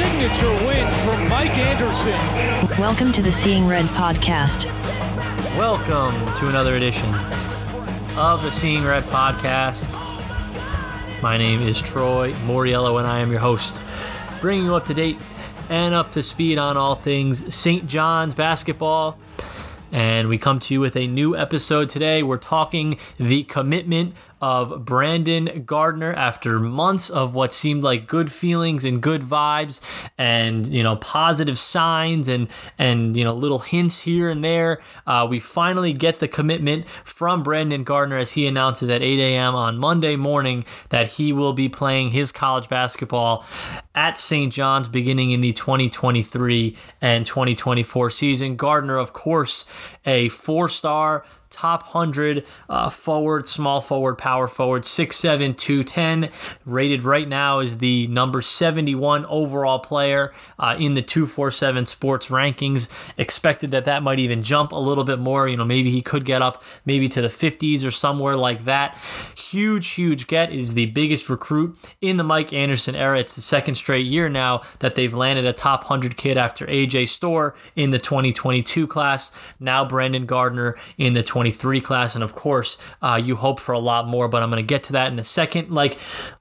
signature win for Mike Anderson. Welcome to the Seeing Red podcast. Welcome to another edition of the Seeing Red podcast. My name is Troy Moriello, and I am your host, bringing you up to date and up to speed on all things St. John's basketball. And we come to you with a new episode today. We're talking the commitment of Brandon Gardner after months of what seemed like good feelings and good vibes and you know positive signs and and you know little hints here and there. Uh, we finally get the commitment from Brandon Gardner as he announces at 8 a.m. on Monday morning that he will be playing his college basketball at St. John's beginning in the 2023 and 2024 season. Gardner, of course, a four-star top 100 uh, forward, small forward, power forward, 6'7, 210. Rated right now is the number 71 overall player uh, in the 247 sports rankings. Expected that that might even jump a little bit more. You know, maybe he could get up maybe to the 50s or somewhere like that. Huge, huge get is the biggest recruit in the Mike Anderson era. It's the second straight year now that they've landed a top 100 kid after AJ Storr in the 2022 class. Now Brandon Gardner in the 23 class. And of course, uh, you hope for a lot more, but I'm going to get to that in a second. Like,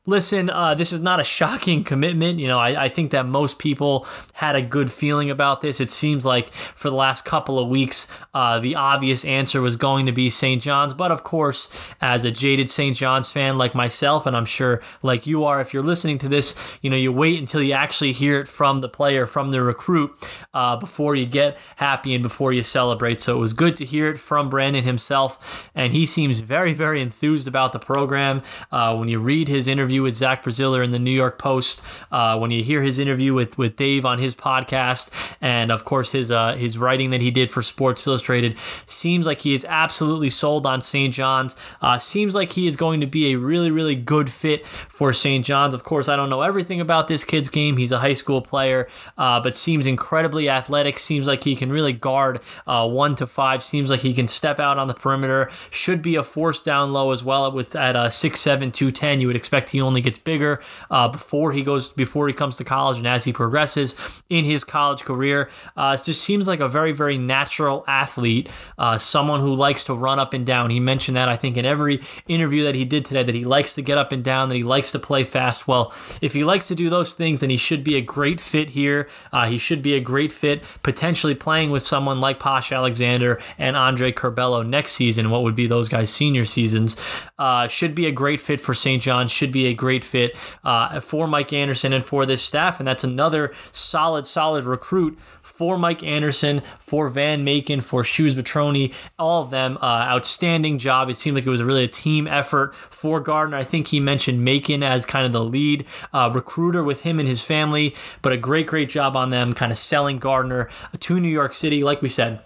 listen, uh, this is not a shocking commitment. You know, I, I, think that most people had a good feeling about this. It seems like for the last couple of weeks, uh, the obvious answer was going to be St. John's. But of course, as a jaded St. John's fan like myself, and I'm sure like you are, if you're listening to this, you know, you wait until you actually hear it from the player, from the recruit, uh, before you get happy and before you celebrate. So it was good to hear it from Brandon himself. And he seems very, very enthused about the program. Uh, when you read his interview, interview with Zach Braziller in the New York Post, uh, when you hear his interview with, with Dave on his podcast, and of course his uh, his writing that he did for Sports Illustrated, seems like he is absolutely sold on St. John's. Uh, seems like he is going to be a really really good fit for St. John's. Of course, I don't know everything about this kid's game. He's a high school player, uh, but seems incredibly athletic. Seems like he can really guard uh, one to five. Seems like he can step out on the perimeter. Should be a force down low as well with at a six seven two ten. You would expect he only gets bigger uh, before he goes before he comes to college and as he progresses in his college career. Uh, it just seems like a very very natural athlete, uh, someone who likes to run up and down. He mentioned that I think in every interview that he did today that he likes to get up and down, that he likes to play fast. Well, if he likes to do those things, then he should be a great fit here. Uh, he should be a great fit potentially playing with someone like Posh Alexander and Andre Curbelo next season. What would be those guys' senior seasons? Uh, should be a great fit for St. John's. Should be a great fit uh, for Mike Anderson and for this staff. And that's another solid, solid recruit for Mike Anderson, for Van Macon, for Shoes Vetrone, all of them. Uh, outstanding job. It seemed like it was really a team effort for Gardner. I think he mentioned Macon as kind of the lead uh, recruiter with him and his family, but a great, great job on them kind of selling Gardner to New York City. Like we said,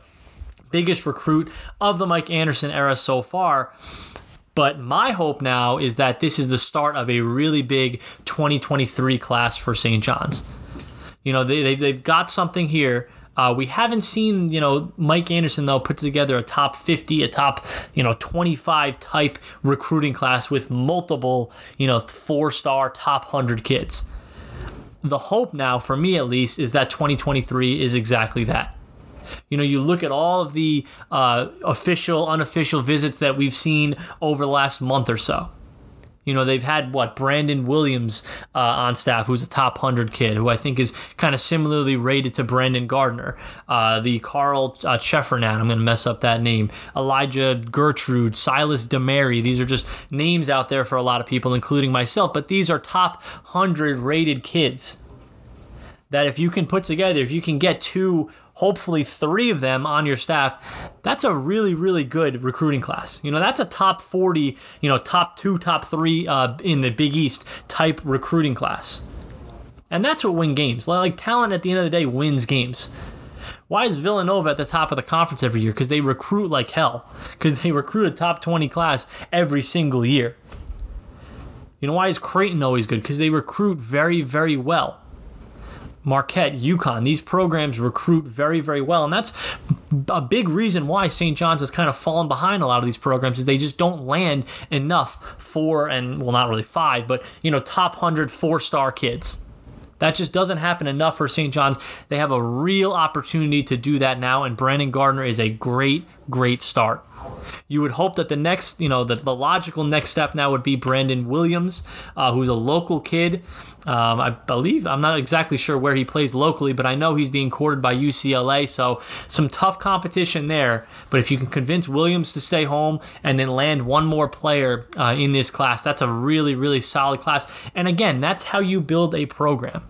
biggest recruit of the Mike Anderson era so far. But my hope now is that this is the start of a really big 2023 class for St. John's. You know, they, they, have got something here. Uh, we haven't seen, you know, Mike Anderson, though, put together a top 50, a top, you know, 25 type recruiting class with multiple, you know, four star top 100 kids. The hope now, for me at least, is that 2023 is exactly that. You know, you look at all of the uh, official, unofficial visits that we've seen over the last month or so. You know, they've had what Brandon Williams uh, on staff, who's a top 100 kid, who I think is kind of similarly rated to Brandon Gardner. Uh, the Carl uh, I'm going to mess up that name. Elijah Gertrude, Silas Demary. These are just names out there for a lot of people, including myself, but these are top 100 rated kids. That if you can put together, if you can get two hopefully three of them on your staff, that's a really, really good recruiting class. You know, that's a top 40, you know, top two, top three uh, in the Big East type recruiting class. And that's what win games. Like talent at the end of the day wins games. Why is Villanova at the top of the conference every year? Because they recruit like hell. Because they recruit a top 20 class every single year. You know, why is Creighton always good? Because they recruit very, very well Marquette, UConn, these programs recruit very, very well. And that's a big reason why St. John's has kind of fallen behind a lot of these programs is they just don't land enough for, and well, not really five, but, you know, top 100 four star kids. That just doesn't happen enough for St. John's. They have a real opportunity to do that now, and Brandon Gardner is a great, great start. You would hope that the next, you know, the, the logical next step now would be Brandon Williams, uh, who's a local kid. Um, I believe, I'm not exactly sure where he plays locally, but I know he's being courted by UCLA, so some tough competition there. But if you can convince Williams to stay home and then land one more player uh, in this class, that's a really, really solid class. And again, that's how you build a program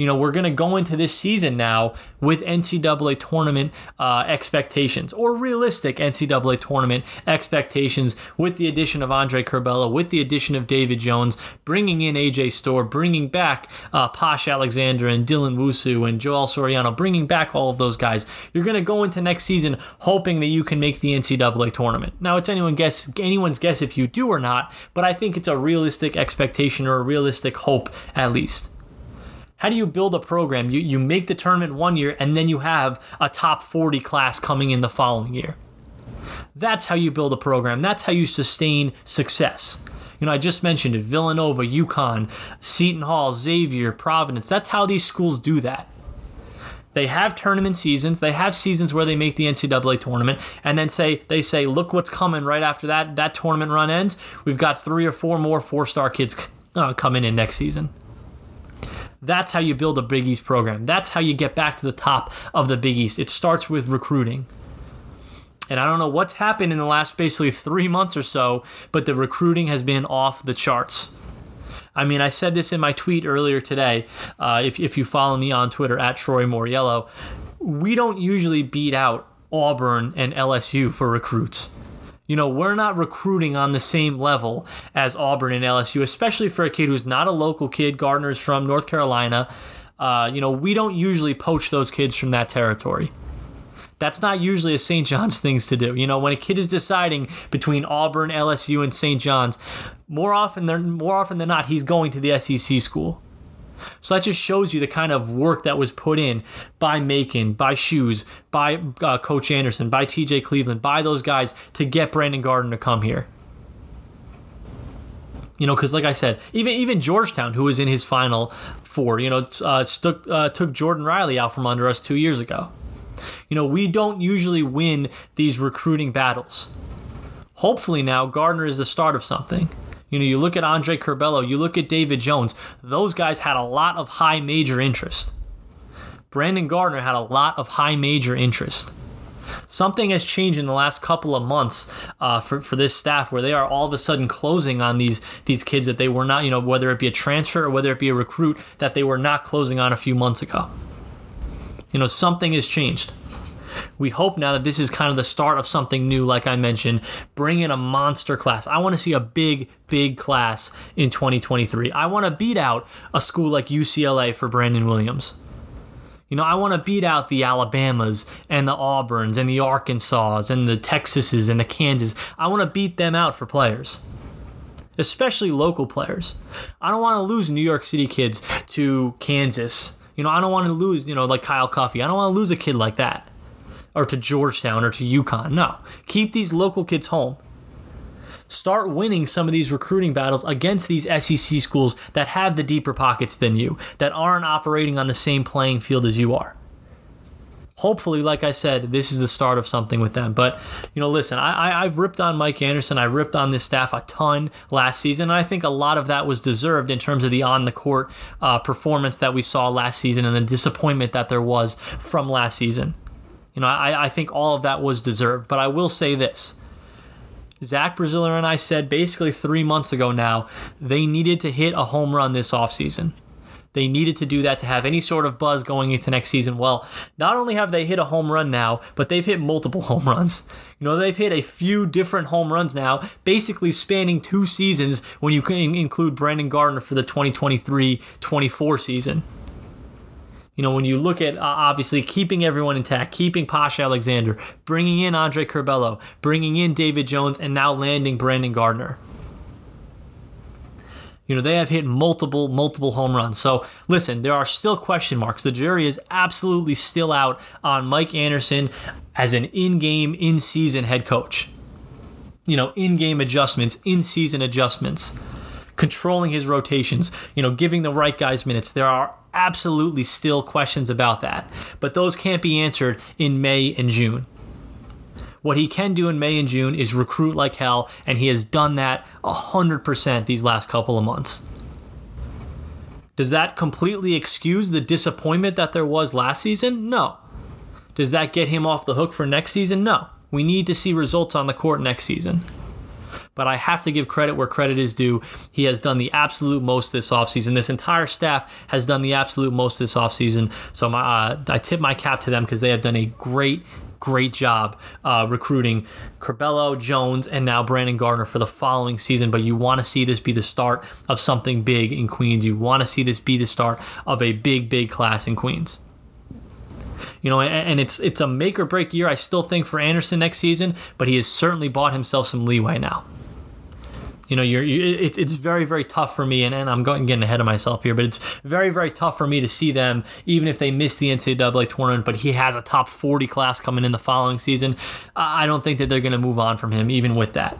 you know, we're going to go into this season now with NCAA tournament uh, expectations or realistic NCAA tournament expectations with the addition of Andre Curbelo, with the addition of David Jones, bringing in AJ Storr, bringing back uh, Posh Alexander and Dylan Wusu and Joel Soriano, bringing back all of those guys. You're going to go into next season hoping that you can make the NCAA tournament. Now, it's anyone guess anyone's guess if you do or not, but I think it's a realistic expectation or a realistic hope at least. How do you build a program? You, you make the tournament one year and then you have a top 40 class coming in the following year. That's how you build a program. That's how you sustain success. You know, I just mentioned it Villanova, UConn, Seton Hall, Xavier, Providence. That's how these schools do that. They have tournament seasons. They have seasons where they make the NCAA tournament, and then say they say, "Look what's coming right after that. That tournament run ends. We've got three or four more four-star kids uh, coming in next season." That's how you build a Big East program. That's how you get back to the top of the Big East. It starts with recruiting. And I don't know what's happened in the last basically three months or so, but the recruiting has been off the charts. I mean, I said this in my tweet earlier today. Uh, if, if you follow me on Twitter at Troy Moriello, we don't usually beat out Auburn and LSU for recruits you know, we're not recruiting on the same level as Auburn and LSU, especially for a kid who's not a local kid. Gardner's from North Carolina. Uh, you know, we don't usually poach those kids from that territory. That's not usually a St. John's things to do. You know, when a kid is deciding between Auburn, LSU, and St. John's, more often than more often than not, he's going to the SEC school. So that just shows you the kind of work that was put in by Macon, by Shoes, by uh, Coach Anderson, by TJ Cleveland, by those guys to get Brandon Gardner to come here. You know, because like I said, even even Georgetown, who was in his final four, you know, uh, stuck, uh, took Jordan Riley out from under us two years ago. You know, we don't usually win these recruiting battles. Hopefully now Gardner is the start of something. You know, you look at Andre Curbelo, you look at David Jones, those guys had a lot of high major interest. Brandon Gardner had a lot of high major interest. Something has changed in the last couple of months uh, for, for this staff where they are all of a sudden closing on these these kids that they were not, you know, whether it be a transfer or whether it be a recruit that they were not closing on a few months ago. You know, something has changed. We hope now that this is kind of the start of something new, like I mentioned. Bring in a monster class. I want to see a big, big class in 2023. I want to beat out a school like UCLA for Brandon Williams. You know, I want to beat out the Alabamas and the Auburns and the Arkansas and the Texases and the Kansas. I want to beat them out for players, especially local players. I don't want to lose New York City kids to Kansas. You know, I don't want to lose, you know, like Kyle Cuffe. I don't want to lose a kid like that or to Georgetown or to UConn. No, keep these local kids home. Start winning some of these recruiting battles against these SEC schools that have the deeper pockets than you, that aren't operating on the same playing field as you are. Hopefully, like I said, this is the start of something with them. But, you know, listen, I, I, have ripped on Mike Anderson. I ripped on this staff a ton last season. And I think a lot of that was deserved in terms of the on the court uh, performance that we saw last season and the disappointment that there was from last season. You know, I, I think all of that was deserved. But I will say this. Zach Braziller and I said basically three months ago now, they needed to hit a home run this offseason. They needed to do that to have any sort of buzz going into next season. Well, not only have they hit a home run now, but they've hit multiple home runs. You know, they've hit a few different home runs now, basically spanning two seasons when you include Brandon Gardner for the 2023 24 season you know, when you look at uh, obviously keeping everyone intact, keeping Posh Alexander, bringing in Andre Curbelo, bringing in David Jones, and now landing Brandon Gardner. You know, they have hit multiple, multiple home runs. So listen, there are still question marks. The jury is absolutely still out on Mike Anderson as an in game, in season head coach. You know, in game adjustments, in season adjustments, controlling his rotations, you know, giving the right guys minutes. There are absolutely still questions about that. But those can't be answered in May and June. What he can do in May and June is recruit like hell, and he has done that 100% these last couple of months. Does that completely excuse the disappointment that there was last season? No. Does that get him off the hook for next season? No. We need to see results on the court next season. But I have to give credit where credit is due. He has done the absolute most this offseason. This entire staff has done the absolute most this offseason. So my, uh, I tip my cap to them because they have done a great, great job uh, recruiting Curbelo, Jones, and now Brandon Gardner for the following season. But you want to see this be the start of something big in Queens. You want to see this be the start of a big, big class in Queens. You know, and it's it's a make or break year. I still think for Anderson next season, but he has certainly bought himself some leeway now you know, you're, you, it's, it's very, very tough for me, and, and I'm going, getting ahead of myself here, but it's very, very tough for me to see them, even if they miss the NCAA tournament, but he has a top 40 class coming in the following season. I don't think that they're going to move on from him, even with that.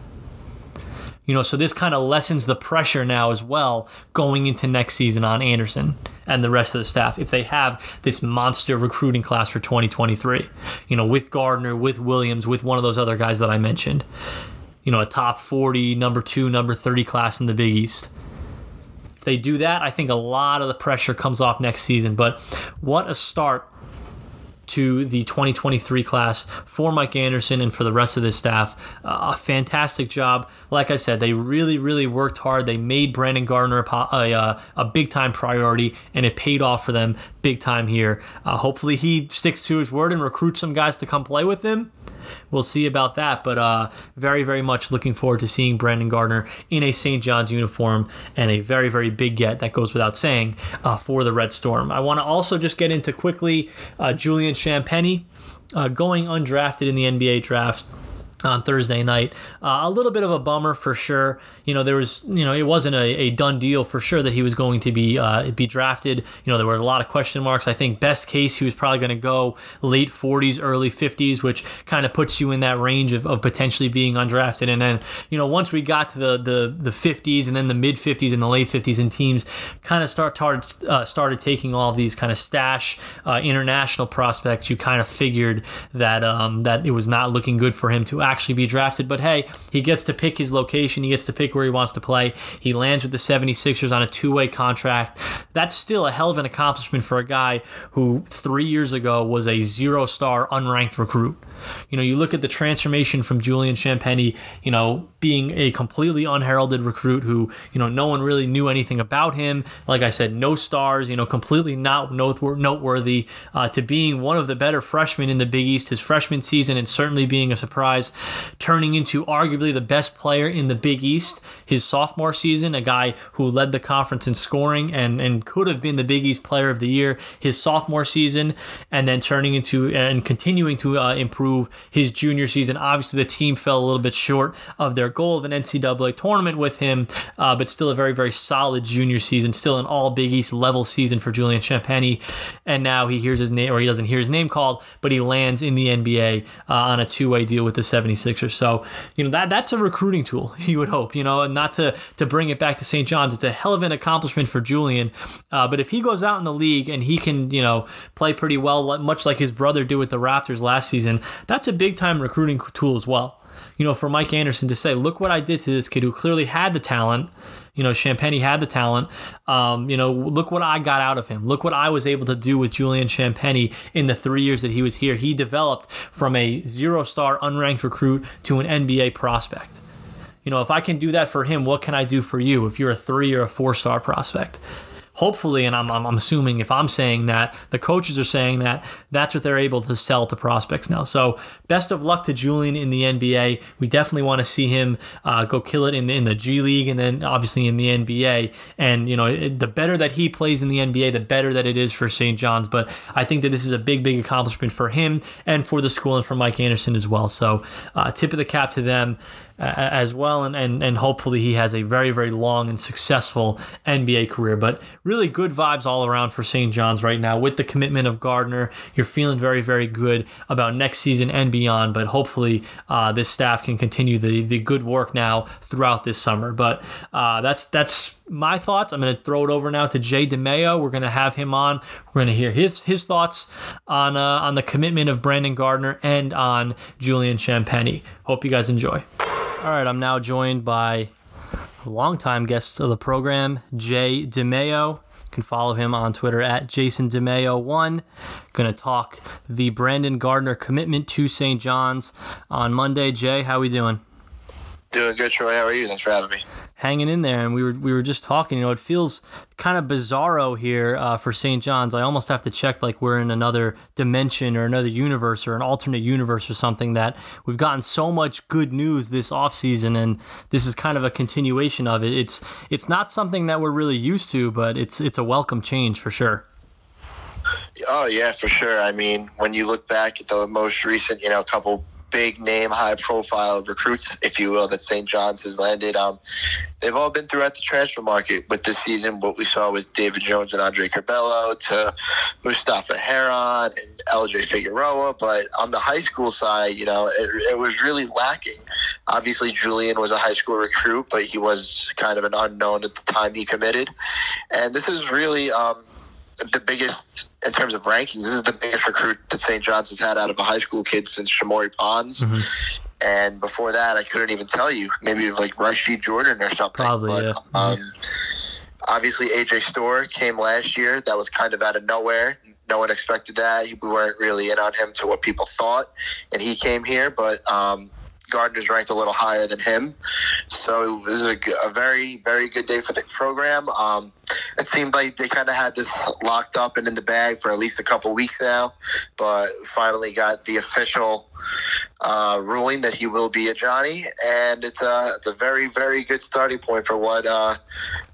You know, so this kind of lessens the pressure now as well going into next season on Anderson and the rest of the staff if they have this monster recruiting class for 2023. You know, with Gardner, with Williams, with one of those other guys that I mentioned you know, a top 40, number two, number 30 class in the Big East. If they do that, I think a lot of the pressure comes off next season. But what a start to the 2023 class for Mike Anderson and for the rest of the staff. Uh, a fantastic job. Like I said, they really, really worked hard. They made Brandon Gardner a, a, uh, a big time priority, and it paid off for them big time here. Uh, hopefully, he sticks to his word and recruits some guys to come play with him we'll see about that. But uh, very, very much looking forward to seeing Brandon Gardner in a St. John's uniform and a very, very big get that goes without saying uh, for the Red Storm. I want to also just get into quickly uh, Julian Champagnie uh, going undrafted in the NBA draft on Thursday night. Uh, a little bit of a bummer for sure you know, there was, you know, it wasn't a, a done deal for sure that he was going to be uh, be drafted. You know, there were a lot of question marks. I think best case he was probably going to go late 40s, early 50s, which kind of puts you in that range of, of potentially being undrafted. And then, you know, once we got to the the, the 50s and then the mid 50s and the late 50s, and teams kind of start started, uh, started taking all of these kind of stash uh, international prospects, you kind of figured that um, that it was not looking good for him to actually be drafted. But hey, he gets to pick his location. He gets to pick where he wants to play. He lands with the 76ers on a two way contract. That's still a hell of an accomplishment for a guy who three years ago was a zero star unranked recruit. You know, you look at the transformation from Julian Champagnie, you know, being a completely unheralded recruit who, you know, no one really knew anything about him. Like I said, no stars, you know, completely not noteworthy, uh, to being one of the better freshmen in the Big East his freshman season and certainly being a surprise, turning into arguably the best player in the Big East his sophomore season, a guy who led the conference in scoring and, and could have been the Big East player of the year his sophomore season, and then turning into and continuing to uh, improve his junior season. Obviously, the team fell a little bit short of their goal of an NCAA tournament with him, uh, but still a very, very solid junior season, still an all Big East level season for Julian Champagnie. And now he hears his name, or he doesn't hear his name called, but he lands in the NBA uh, on a two way deal with the 76ers. So, you know, that that's a recruiting tool, you would hope, you know, and not to, to bring it back to St. John's. It's a hell of an accomplishment for Julian. Uh, but if he goes out in the league and he can, you know, play pretty well, much like his brother did with the Raptors last season, that's a big time recruiting tool as well. You know, for Mike Anderson to say, look what I did to this kid who clearly had the talent. You know, Champagnie had the talent. Um, you know, look what I got out of him. Look what I was able to do with Julian Champagnie in the three years that he was here. He developed from a zero star unranked recruit to an NBA prospect. You know, if I can do that for him, what can I do for you if you're a three or a four star prospect? Hopefully, and I'm, I'm, assuming if I'm saying that, the coaches are saying that, that's what they're able to sell to prospects now. So best of luck to Julian in the NBA. We definitely want to see him uh, go kill it in the, in the G League and then obviously in the NBA. And, you know, it, the better that he plays in the NBA, the better that it is for St. John's. But I think that this is a big, big accomplishment for him and for the school and for Mike Anderson as well. So uh, tip of the cap to them as well, and, and and hopefully he has a very very long and successful NBA career. But really good vibes all around for St. John's right now with the commitment of Gardner. You're feeling very very good about next season and beyond. But hopefully uh, this staff can continue the the good work now throughout this summer. But uh, that's that's my thoughts. I'm going to throw it over now to Jay Dimaio. We're going to have him on. We're going to hear his his thoughts on uh, on the commitment of Brandon Gardner and on Julian Champagnie. Hope you guys enjoy. All right, I'm now joined by longtime guest of the program, Jay Dimaio. You can follow him on Twitter at Jason DeMayo1. Going to talk the Brandon Gardner commitment to St. John's on Monday. Jay, how are we doing? Doing good, Troy. How are you? Thanks for having me hanging in there. And we were we were just talking. You know, it feels kind of bizarro here uh, for St. John's. I almost have to check like we're in another dimension or another universe or an alternate universe or something. That we've gotten so much good news this off season, and this is kind of a continuation of it. It's it's not something that we're really used to, but it's it's a welcome change for sure. Oh yeah, for sure. I mean, when you look back at the most recent, you know, couple big name, high profile recruits, if you will, that St. John's has landed. Um, they've all been throughout the transfer market with this season. What we saw with David Jones and Andre Curbelo to Mustapha Heron and LJ Figueroa. But on the high school side, you know, it, it was really lacking. Obviously, Julian was a high school recruit, but he was kind of an unknown at the time he committed. And this is really um, the biggest in terms of rankings. This is the biggest recruit that St. John's has had out of a high school kid since Shamorie Ponds. Mm-hmm. And before that, I couldn't even tell you. Maybe like Rashid Jordan or something. Probably, but, yeah. Um, obviously, AJ Storr came last year. That was kind of out of nowhere. No one expected that. We weren't really in on him to what people thought, and he came here. But um, Gardner's ranked a little higher than him. So this is a, a very, very good day for the program. Um, it seemed like they kind of had this locked up and in the bag for at least a couple weeks now, but finally got the official uh, ruling that he will be a Johnny, and it's a, it's a very, very good starting point for what uh,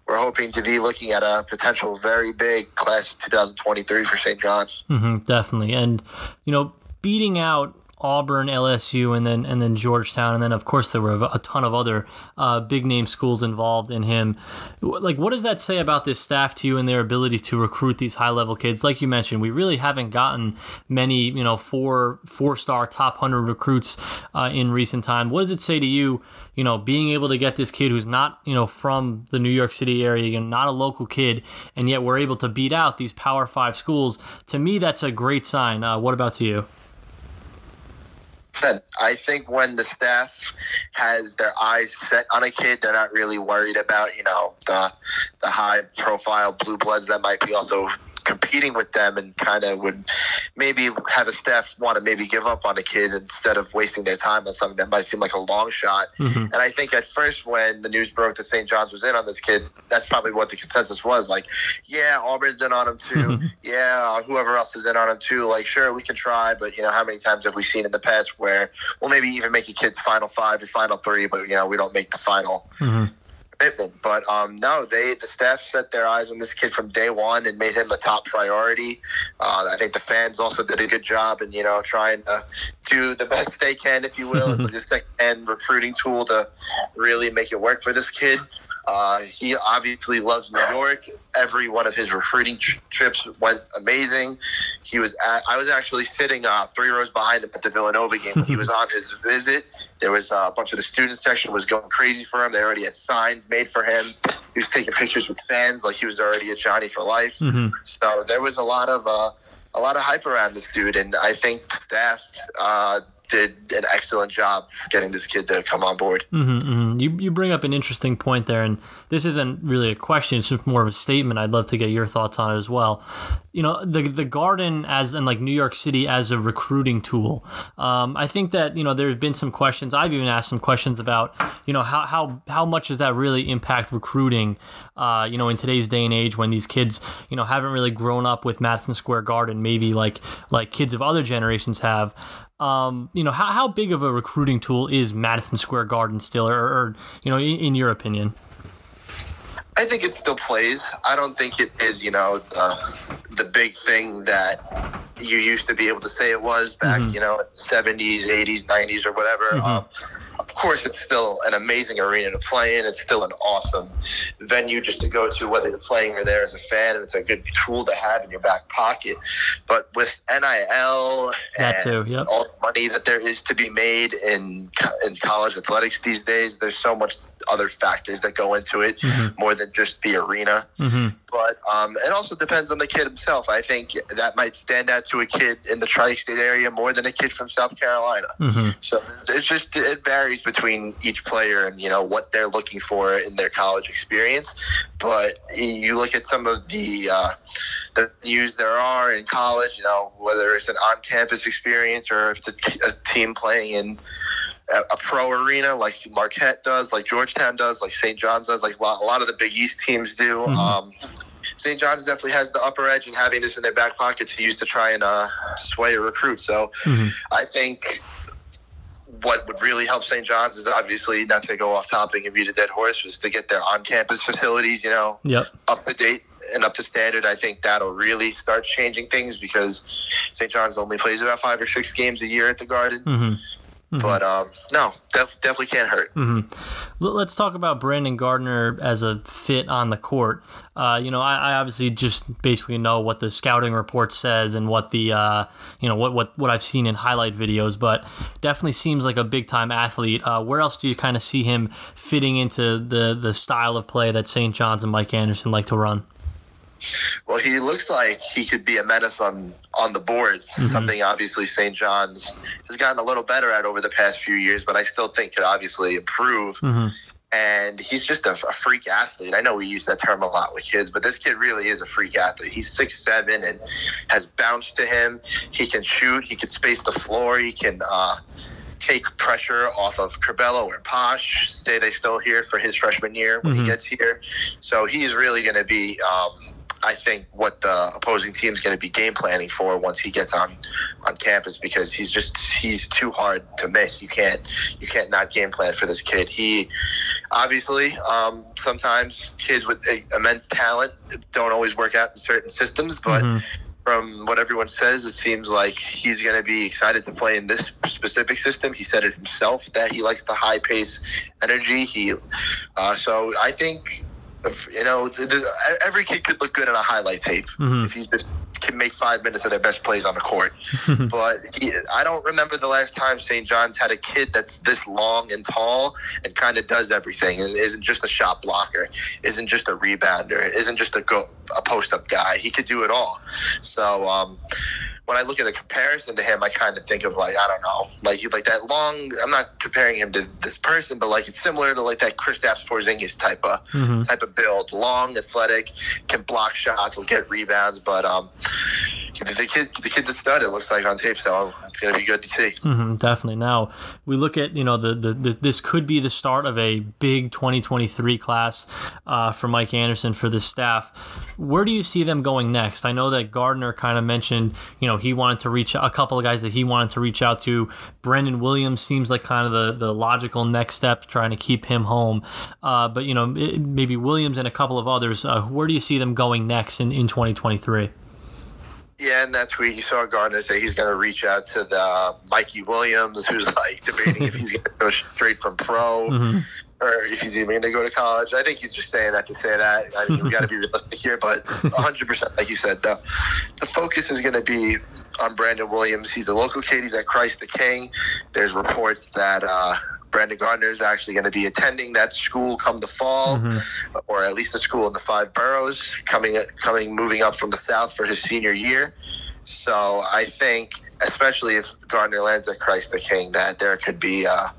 we're hoping to be looking at a potential very big class of 2023 for St. John's. Mm-hmm, definitely, and you know, beating out Auburn, LSU, and then and then Georgetown, and then of course there were a ton of other uh, big name schools involved in him. Like, what does that say about this staff to you and their ability to recruit these high level kids? Like you mentioned, we really haven't gotten many, you know, four four star top hundred recruits uh, in recent time. What does it say to you? You know, being able to get this kid who's not, you know, from the New York City area, you know, not a local kid, and yet we're able to beat out these Power Five schools. To me, that's a great sign. Uh, what about to you? Said, I think when the staff has their eyes set on a kid, they're not really worried about, you know, the the high profile blue bloods that might be also competing with them and kind of would maybe have a staff want to maybe give up on a kid instead of wasting their time on something that might seem like a long shot. Mm-hmm. And I think at first when the news broke that St. John's was in on this kid, that's probably what the consensus was. Like, yeah, Auburn's in on him too. yeah, whoever else is in on him too. Like, sure, we can try, but you know, how many times have we seen in the past where we'll maybe even make a kid's final five or final three, but you know, we don't make the final. Mm-hmm commitment. But um, no, they the staff set their eyes on this kid from day one and made him a top priority. Uh, I think the fans also did a good job in you know trying to do the best they can, if you will, as a second recruiting tool to really make it work for this kid. Uh, he obviously loves New York. Every one of his recruiting tr- trips went amazing. He was at, I was actually sitting uh, three rows behind him at the Villanova game when he was on his visit. There was uh, a bunch of the student section was going crazy for him. They already had signs made for him. He was taking pictures with fans like he was already a Johnny for life. Mm-hmm. So there was a lot of uh, a lot of hype around this dude, and I think staff uh, did an excellent job getting this kid to come on board. Mm-hmm, mm-hmm. You you bring up an interesting point there, and this isn't really a question; it's just more of a statement. I'd love to get your thoughts on it as well. You know, the the Garden as in like New York City as a recruiting tool. Um, I think that you know there's been some questions. I've even asked some questions about you know how how how much does that really impact recruiting? Uh, you know, in today's day and age, when these kids you know haven't really grown up with Madison Square Garden, maybe like like kids of other generations have um, you know, how, how big of a recruiting tool is Madison Square Garden still, or, or you know, in, in, your opinion? I think it still plays. I don't think it is, you know, the, the big thing that you used to be able to say it was back, mm-hmm. you know, 70s, 80s, 90s, or whatever. Mm-hmm. Um, of course, it's still an amazing arena to play in. It's still an awesome venue just to go to, whether you're playing or there as a fan, and it's a good tool to have in your back pocket. But with NIL that too, yep. all the money that there is to be made in in college athletics these days, there's so much other factors that go into it mm-hmm. more than just the arena. Mm-hmm. But um, it also depends on the kid himself. I think that might stand out to a kid in the tri-state area more than a kid from South Carolina. Mm-hmm. So it's just it varies between each player and you know what they're looking for in their college experience. But you look at some of the uh, the news there are in college, you know, whether it's an on-campus experience or if the a team playing in a, pro arena like Marquette does, like Georgetown does, like St. John's does, like a lot, a lot of the Big East teams do. Mm-hmm. Um, St. John's definitely has the upper edge in having this in their back pocket to use to try and uh, sway a recruit. So mm-hmm. I think what would really help St. John's is obviously not to go off topic and beat a dead horse, was to get their on-campus facilities, you know, yep. up to date and up to standard. I think that'll really start changing things because St. John's only plays about five or six games a year at the Garden. Mm-hmm. Mm-hmm. But um, no, def- definitely can't hurt. Mm-hmm. Let's talk about Brandon Gardner as a fit on the court. Uh, you know, I, I, obviously just basically know what the scouting report says and what the uh, you know what, what what I've seen in highlight videos, but definitely seems like a big time athlete. Uh, where else do you kind of see him fitting into the the style of play that St. John's and Mike Anderson like to run? Well, he looks like he could be a menace on on the boards. Mm-hmm. Something obviously St. John's has gotten a little better at over the past few years, but I still think could obviously improve. Mm-hmm. And he's just a, a, freak athlete. I know we use that term a lot with kids, but this kid really is a freak athlete. He's six seven and has bounce to him. He can shoot. He can space the floor. He can. Uh, take pressure off of Curbelo or Posh. Say they still here for his freshman year when mm-hmm. he gets here. So he's really going to be um, I think what the opposing team is going to be game planning for once he gets on on campus because he's just he's too hard to miss. You can't you can't not game plan for this kid. He obviously um, sometimes kids with immense talent don't always work out in certain systems, but. Mm-hmm from what everyone says, it seems like he's going to be excited to play in this specific system. He said it himself that he likes the high pace energy. He, uh, so I think you know, every kid could look good in a highlight tape mm-hmm. if you just can make five minutes of their best plays on the court. but he, I don't remember the last time St. John's had a kid that's this long and tall and kind of does everything and isn't just a shot blocker, isn't just a rebounder, isn't just a go a post up guy. He could do it all. So. Um, when I look at a comparison to him, I kind of think of like I don't know, like like that long. I'm not comparing him to this person, but like it's similar to like that Kristaps Porzingis type of mm-hmm. type of build, long, athletic, can block shots, will get rebounds, but um, the kid, the kid's a stud. It looks like on tape, so it's going to be good to see. Mm-hmm, definitely. Now we look at you know the, the, the, this could be the start of a big 2023 class uh, for Mike Anderson for this staff. Where do you see them going next? I know that Gardner kind of mentioned you know he wanted to reach a couple of guys that he wanted to reach out to. Brandon Williams seems like kind of the, the logical next step, trying to keep him home. Uh, but you know maybe Williams and a couple of others. Uh, where do you see them going next in, in 2023? Yeah, and that's where you saw Gardner say he's going to reach out to the Mikey Williams, who's like debating if he's going to go straight from pro mm-hmm. or if he's even going to go to college. I think he's just saying that to say that. I mean, we got to be realistic here, but 100%, like you said, the, the focus is going to be on Brandon Williams. He's a local kid. He's at Christ the King. There's reports that. Uh, Brandon Gardner is actually going to be attending that school come the fall, mm-hmm. or at least the school in the five boroughs, coming coming moving up from the south for his senior year. So I think, especially if Gardner lands at Christ the King, that there could be a,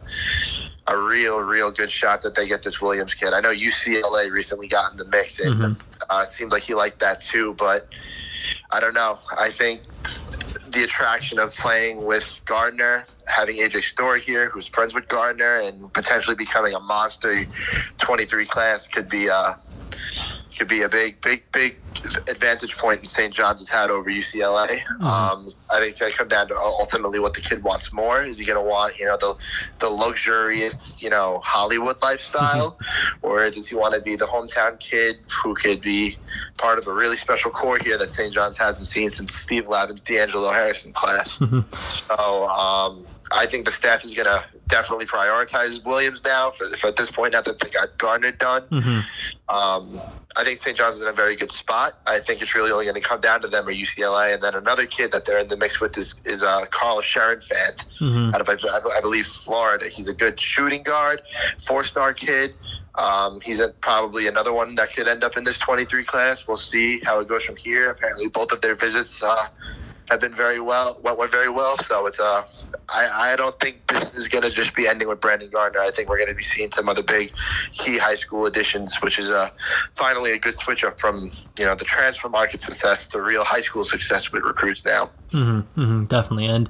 a real, real good shot that they get this Williams kid. I know UCLA recently got in the mix, and Mhm. uh, it seemed like he liked that too. But I don't know. I think the attraction of playing with Gardner, having AJ Story here, who's friends with Gardner, and potentially becoming a monster 23 class could be uh, could be a big, big, big advantage point that St. John's has had over UCLA. Um, I think it's going to come down to ultimately what the kid wants more. Is he going to want, you know, the the luxurious, you know, Hollywood lifestyle, or does he want to be the hometown kid who could be part of a really special core here that St. John's hasn't seen since Steve Lavin's D'Angelo Harrison class? so um, I think the staff is going to definitely prioritize Williams now for, for at this point. Now that they got Gardner done. hmm Um, I think St. John's is in a very good spot. I think it's really only going to come down to them or UCLA, and then another kid that they're in the mix with is is uh, Carl Sharonfant hmm out of I, I believe Florida. He's a good shooting guard, four star kid. Um, he's a, probably another one that could end up in this 23 class. We'll see how it goes from here. Apparently, both of their visits uh, have been very well, went, went very well. So it's uh, I, I don't think this is going to just be ending with Brandon Gardner. I think we're going to be seeing some other big key high school additions, which is uh, finally a good switch up from you know the transfer market success the real high school success with recruits now. hmm hmm definitely. And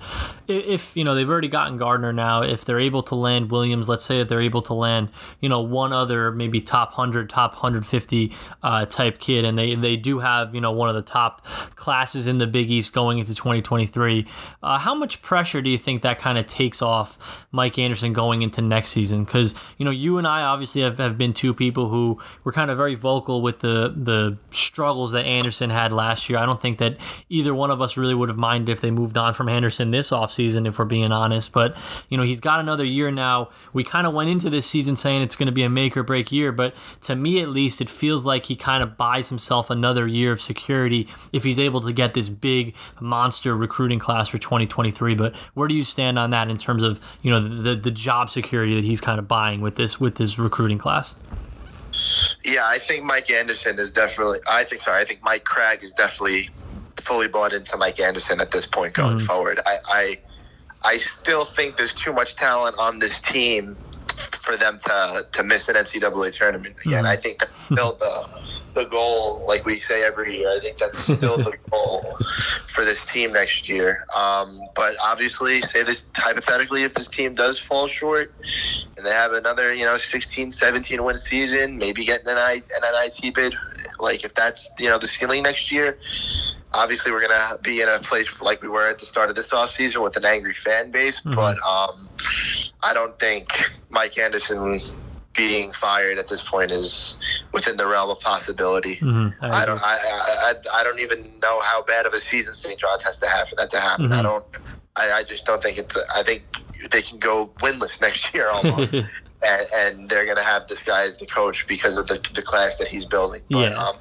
if you know they've already gotten Gardner now, if they're able to land Williams, let's say that they're able to land, you know, one other maybe top hundred, top hundred fifty uh, type kid, and they they do have you know one of the top classes in the Big East going into 2023. Uh, how much pressure do you think that kind of takes off Mike Anderson going into next season? Because you know you and I obviously have, have been two people who were kind of very vocal with the the struggles that Anderson had last year. I don't think that either one of us really would have minded if they moved on from Anderson this offseason, if we're being honest. But, you know, he's got another year now. We kind of went into this season saying it's going to be a make or break year, but to me at least, it feels like he kind of buys himself another year of security if he's able to get this big monster recruiting class for 2023. But where do you stand on that in terms of, you know, the, the job security that he's kind of buying with this with this recruiting class? Yeah, I think Mike Anderson is definitely. I think sorry. I think Mike Cragg is definitely fully bought into Mike Anderson at this point going Mhm. forward. I, I I still think there's too much talent on this team for them to to miss an NCAA tournament again. Mhm. I think that's still the the goal, like we say every year. I think that's still the goal for this team next year. Um, but obviously, say this hypothetically, if this team does fall short and they have another, you know, 16, 17 win season, maybe getting an, I, an NIT bid, like if that's, you know, the ceiling next year, obviously we're going to be in a place like we were at the start of this offseason with an angry fan base. Mhm. But um, I don't think Mike Anderson being fired at this point is within the realm of possibility. Mm-hmm. I don't. I, I I I don't even know how bad of a season St. John's has to have for that to happen. I Mhm. don't. I, I just don't think it's. I think they can go winless next year almost, and, and they're gonna have this guy as the coach because of the the class that he's building. But, Yeah. Um,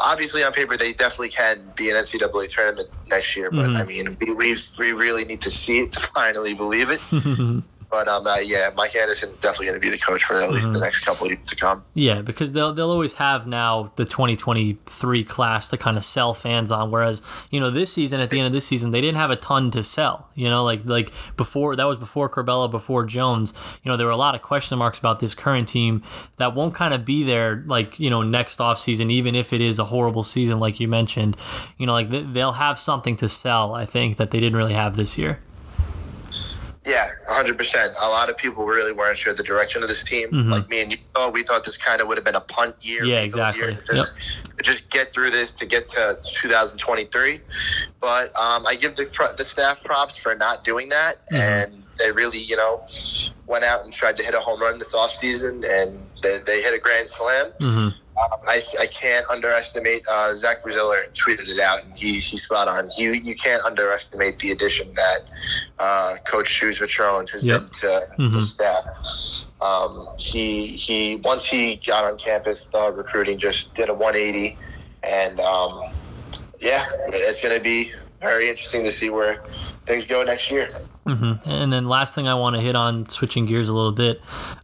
obviously, on paper, they definitely can be an NCAA tournament next year. But Mhm. I mean, we, we we really need to see it to finally believe it. But um, uh, yeah, Mike Anderson's definitely going to be the coach for at least Mhm. the next couple of years to come. Yeah, because they'll they'll always have now the 2023 class to kind of sell fans on. Whereas you know this season, at the end of this season, they didn't have a ton to sell. You know, like like before that was before Curbelo, before Jones. You know, there were a lot of question marks about this current team that won't kind of be there. Like you know, next off season, even if it is a horrible season, like you mentioned. You know, like they- they'll have something to sell. I think that they didn't really have this year. Yeah, 100%. A lot of people really weren't sure of the direction of this team. Mhm. Like me and you thought, we thought this kind of would have been a punt year. Yeah, year exactly. to just, to just get through this to get to 2023. But um, I give the, the staff props for not doing that. Mhm. And they really, you know, went out and tried to hit a home run this offseason, and they, they hit a grand slam. hmm Um, I, I can't underestimate. Uh, Zach Braziller tweeted it out, and he, he's spot on. You you can't underestimate the addition that uh, Coach Shoes Patron has Yep. been to the Mhm. staff. Um, he he once he got on campus, the recruiting just did a 180, and um, yeah, it's going to be very interesting to see where things go next year. And then last thing I want to hit on, switching gears a little bit,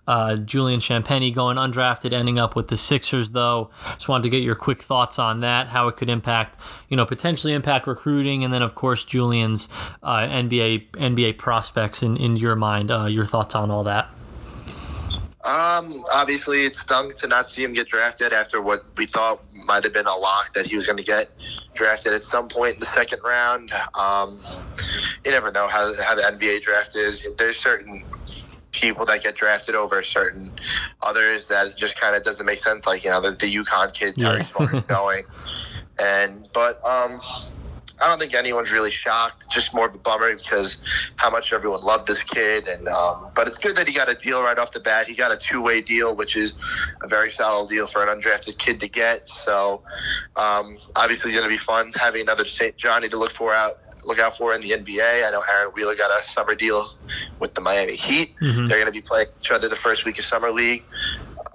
uh, Julian Champagnie going undrafted, ending up with the Sixers. Though, just wanted to get your quick thoughts on that, how it could impact, you know, potentially impact recruiting, and then of course Julian's uh, NBA NBA prospects in in your mind. Uh, your thoughts on all that? Um, obviously, it stung to not see him get drafted after what we thought might have been a lock that he was going to get drafted at some point in the second round. Um, you never know how, how the NBA draft is. There's certain people that get drafted over certain others that just kind of doesn't make sense. Like you know the, the UConn kid Terry Yeah. Going, and but um, I don't think anyone's really shocked. Just more of a bummer because how much everyone loved this kid, and um, but it's good that he got a deal right off the bat. He got a two way deal, which is a very solid deal for an undrafted kid to get. So um, obviously, going to be fun having another St. Johnny to look for out. Look out for in the NBA. I know Aaron Wheeler got a summer deal with the Miami Heat. Mhm. They're going to be playing each other the first week of summer league.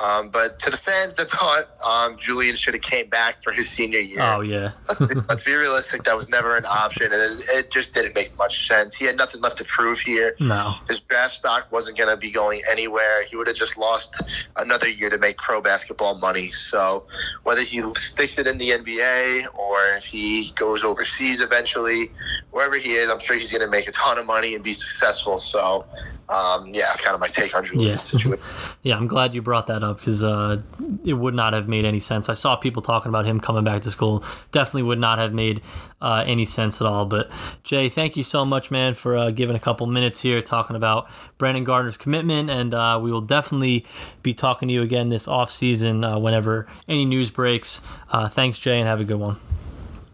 Um, but to the fans that thought um, Julian should have came back for his senior year, Oh yeah, let's, be, let's be realistic. That was never an option, and it, it just didn't make much sense. He had nothing left to prove here. no, His draft stock wasn't going to be going anywhere. He would have just lost another year to make pro basketball money. So whether he sticks it in the NBA or if he goes overseas eventually, wherever he is, I'm sure he's going to make a ton of money and be successful. So um, yeah, kind of my take on Yeah. situation. yeah. I'm glad you brought that up because uh, it would not have made any sense. I saw people talking about him coming back to school. Definitely would not have made uh, any sense at all. But Jay, thank you so much, man, for uh, giving a couple minutes here talking about Brandon Gardner's commitment, and uh, we will definitely be talking to you again this off season uh, whenever any news breaks. Uh, thanks, Jay, and have a good one.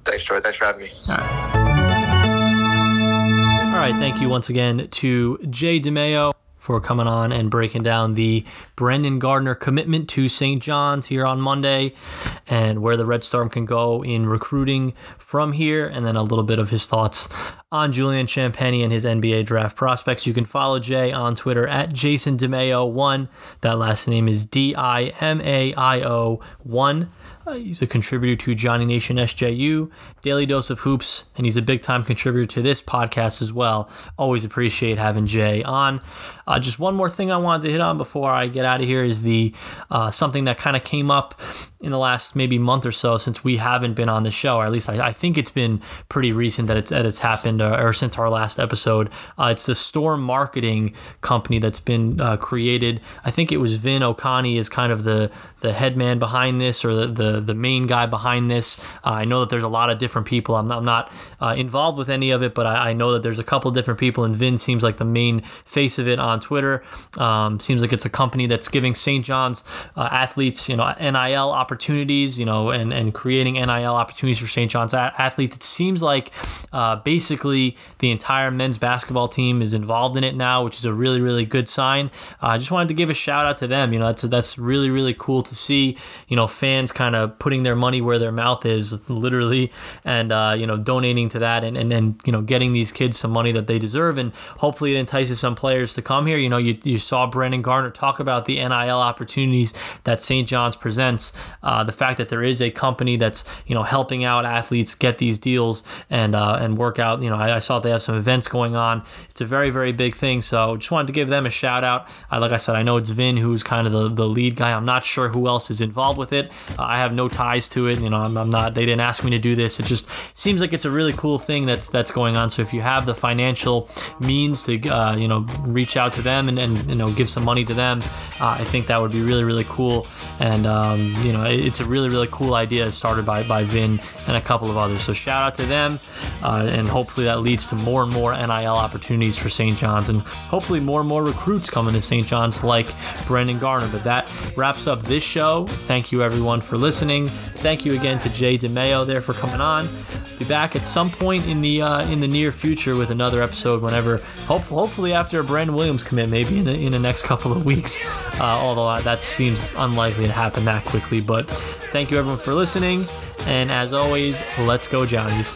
Thanks, Troy. Thanks for having me. All right. Right. Thank you once again to Jay Dimaio for coming on and breaking down the Brandon Gardner commitment to St. John's here on Monday and where the Red Storm can go in recruiting from here, and then a little bit of his thoughts on Julian Champagnie and his NBA draft prospects. You can follow Jay on Twitter at Jason Dimaio1. That last name is D I M A I O 1. He's a contributor to Johnny Nation SJU, Daily Dose of Hoops, and he's a big time contributor to this podcast as well. Always appreciate having Jay on. Uh, just one more thing I wanted to hit on before I get out of here is the uh, something that kind of came up in the last maybe month or so since we haven't been on the show, or at least I, I think it's been pretty recent that it's that it's happened, uh, or since our last episode. Uh, it's the Storm Marketing company that's been uh, created. I think it was Vin Okani is kind of the the head man behind this, or the the, the main guy behind this. Uh, I know that there's a lot of different people. I'm not, I'm not uh, involved with any of it, but I, I know that there's a couple different people, and Vin seems like the main face of it on Twitter. Um, seems like it's a company that's giving St. John's uh, athletes, you know, NIL opportunities, you know, and, and creating NIL opportunities for St. John's a- athletes. It seems like uh, basically the entire men's basketball team is involved in it now, which is a really, really good sign. Uh, I just wanted to give a shout out to them. You know, that's that's really, really cool to see. You know, fans kind of putting their money where their mouth is, literally, and uh, you know, donating to that, and and then you know, getting these kids some money that they deserve, and hopefully it entices some players to come here. You know, you, you saw Brandon Gardner talk about the NIL opportunities that St. John's presents. Uh, the fact that there is a company that's you know helping out athletes get these deals and uh, and work out. You know, I, I saw they have some events going on. It's a very very big thing. So just wanted to give them a shout out. Uh, like I said, I know it's Vin who's kind of the, the lead guy. I'm not sure who else is involved with it. Uh, I have no ties to it. You know, I'm, I'm not. They didn't ask me to do this. It just seems like it's a really cool thing that's that's going on. So if you have the financial means to uh, you know reach out to them and, and you know give some money to them, uh, I think that would be really really cool. And um, you know it- it's a really really cool idea started by by Vin and a couple of others. So shout out to them, uh, and hopefully that leads to more and more NIL opportunities for St. John's, and hopefully more and more recruits coming to St. John's like Brandon Gardner. But that wraps up this show. Thank you everyone for listening. Thank you again to Jay Dimaio there for coming on. Be back at some point in the uh, in the near future with another episode. Whenever, hope, hopefully after Brandon Williams commit, maybe in the, in the next couple of weeks. Uh, although that seems unlikely to happen that quickly. But thank you everyone for listening. And as always, let's go Johnnies.